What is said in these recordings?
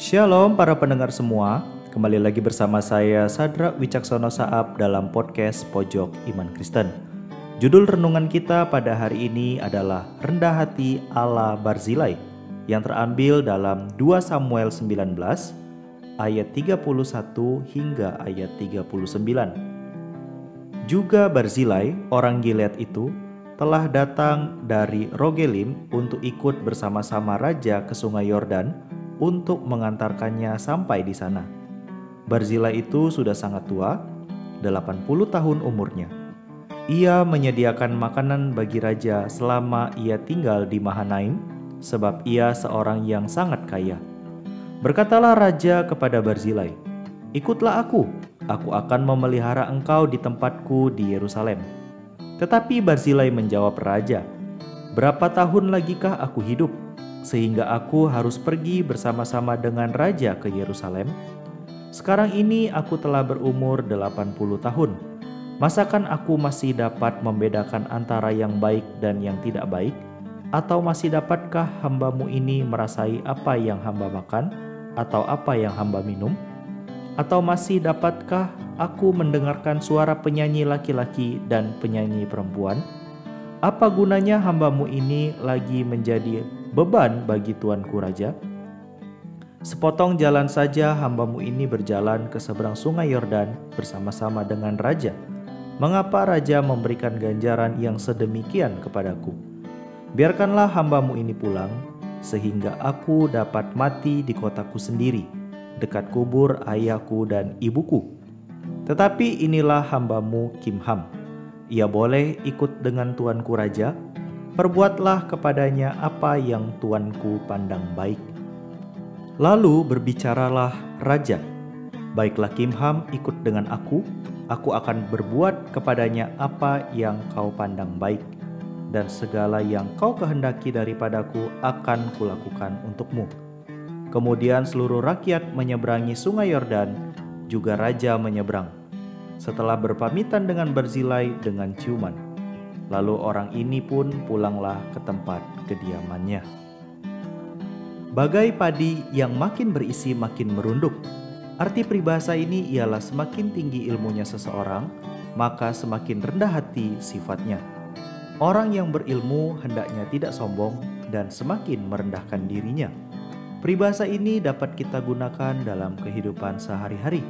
Shalom para pendengar semua, kembali lagi bersama saya Sadra Wicaksono Saab dalam podcast Pojok Iman Kristen. Judul renungan kita pada hari ini adalah Rendah Hati Allah Barzilai yang terambil dalam 2 Samuel 19 ayat 31 hingga ayat 39. Juga Barzilai, orang Gilead itu, telah datang dari Rogelim untuk ikut bersama-sama raja ke sungai Yordan untuk mengantarkannya sampai di sana. Barzila itu sudah sangat tua, 80 tahun umurnya. Ia menyediakan makanan bagi raja selama ia tinggal di Mahanaim, sebab ia seorang yang sangat kaya. Berkatalah raja kepada Barzilai, "Ikutlah aku, aku akan memelihara engkau di tempatku di Yerusalem." Tetapi Barzilai menjawab raja, "Berapa tahun lagikah aku hidup?" Sehingga aku harus pergi bersama-sama dengan raja ke Yerusalem. Sekarang ini aku telah berumur 80 tahun. Masakan aku masih dapat membedakan antara yang baik dan yang tidak baik? Atau masih dapatkah hambamu ini merasai apa yang hamba makan atau apa yang hamba minum? Atau masih dapatkah aku mendengarkan suara penyanyi laki-laki dan penyanyi perempuan? Apa gunanya hambamu ini lagi menjadi beban bagi tuanku raja? Sepotong jalan saja hambamu ini berjalan ke seberang sungai Yordan bersama-sama dengan raja. Mengapa raja memberikan ganjaran yang sedemikian kepadaku? Biarkanlah hambamu ini pulang, sehingga aku dapat mati di kotaku sendiri, dekat kubur ayahku dan ibuku. Tetapi inilah hambamu Kimham. Ia boleh ikut dengan tuanku raja, perbuatlah kepadanya apa yang tuanku pandang baik. Lalu berbicaralah raja, baiklah Kimham ikut dengan aku, aku akan berbuat kepadanya apa yang kau pandang baik, dan segala yang kau kehendaki daripadaku akan kulakukan untukmu. Kemudian seluruh rakyat menyeberangi sungai Yordan, juga raja menyeberang. Setelah berpamitan dengan Barzilai dengan ciuman. Lalu orang ini pun pulanglah ke tempat kediamannya. Bagai padi yang makin berisi makin merunduk. Arti peribahasa ini ialah semakin tinggi ilmunya seseorang, maka semakin rendah hati sifatnya. Orang yang berilmu hendaknya tidak sombong dan semakin merendahkan dirinya. Peribahasa ini dapat kita gunakan dalam kehidupan sehari-hari.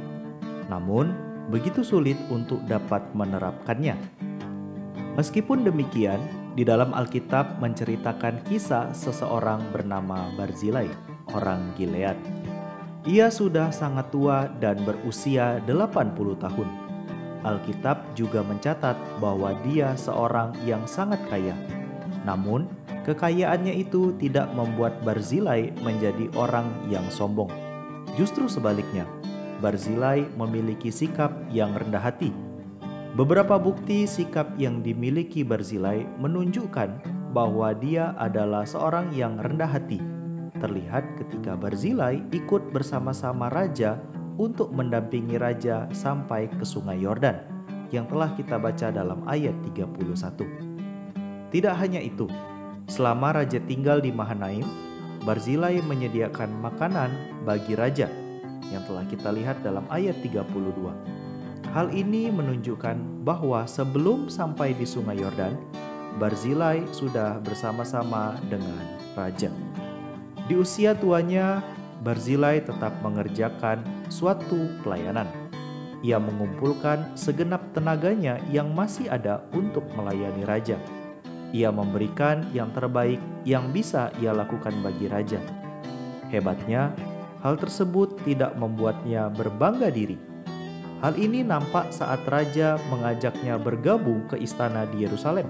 Namun, begitu sulit untuk dapat menerapkannya Meskipun demikian, di dalam Alkitab menceritakan kisah seseorang bernama Barzilai, orang Gilead. Ia sudah sangat tua dan berusia 80 tahun. Alkitab juga mencatat bahwa dia seorang yang sangat kaya. Namun, kekayaannya itu tidak membuat Barzilai menjadi orang yang sombong. Justru sebaliknya, Barzilai memiliki sikap yang rendah hati Beberapa bukti sikap yang dimiliki Barzilai menunjukkan bahwa dia adalah seorang yang rendah hati. Terlihat ketika Barzilai ikut bersama-sama raja untuk mendampingi raja sampai ke sungai Yordan yang telah kita baca dalam ayat 31. Tidak hanya itu, selama raja tinggal di Mahanaim, Barzilai menyediakan makanan bagi raja yang telah kita lihat dalam ayat 32. Hal ini menunjukkan bahwa sebelum sampai di Sungai Yordan, Barzilai sudah bersama-sama dengan raja. Di usia tuanya, Barzilai tetap mengerjakan suatu pelayanan. Ia mengumpulkan segenap tenaganya yang masih ada untuk melayani raja. Ia memberikan yang terbaik yang bisa ia lakukan bagi raja. Hebatnya, hal tersebut tidak membuatnya berbangga diri Hal ini nampak saat raja mengajaknya bergabung ke istana di Yerusalem.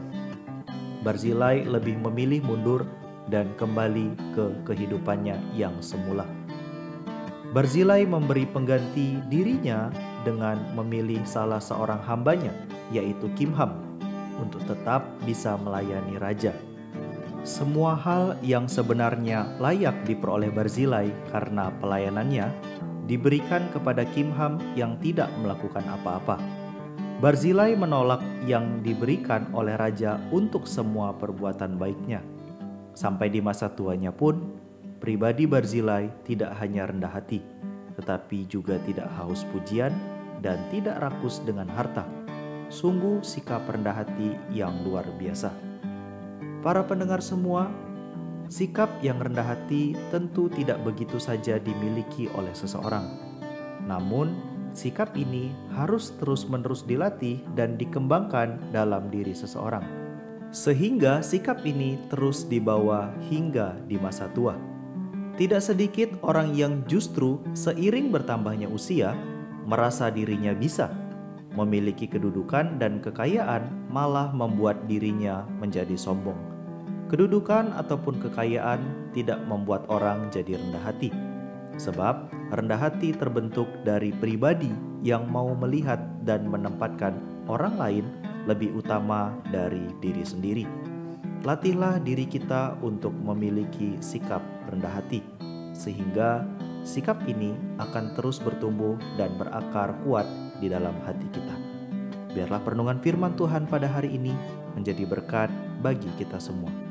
Barzilai lebih memilih mundur dan kembali ke kehidupannya yang semula. Barzilai memberi pengganti dirinya dengan memilih salah seorang hambanya, yaitu Kimham, untuk tetap bisa melayani raja. Semua hal yang sebenarnya layak diperoleh Barzilai karena pelayanannya diberikan kepada Kimham yang tidak melakukan apa-apa. Barzilai menolak yang diberikan oleh raja untuk semua perbuatan baiknya. Sampai di masa tuanya pun, pribadi Barzilai tidak hanya rendah hati, tetapi juga tidak haus pujian dan tidak rakus dengan harta. Sungguh sikap rendah hati yang luar biasa. Para pendengar semua, sikap yang rendah hati tentu tidak begitu saja dimiliki oleh seseorang. Namun, sikap ini harus terus-menerus dilatih dan dikembangkan dalam diri seseorang, sehingga sikap ini terus dibawa hingga di masa tua. Tidak sedikit orang yang justru seiring bertambahnya usia merasa dirinya bisa memiliki kedudukan dan kekayaan, malah membuat dirinya menjadi sombong. Kedudukan ataupun kekayaan tidak membuat orang jadi rendah hati, sebab rendah hati terbentuk dari pribadi yang mau melihat dan menempatkan orang lain lebih utama dari diri sendiri. Latihlah diri kita untuk memiliki sikap rendah hati, sehingga sikap ini akan terus bertumbuh dan berakar kuat di dalam hati kita. Biarlah perenungan firman Tuhan pada hari ini menjadi berkat bagi kita semua.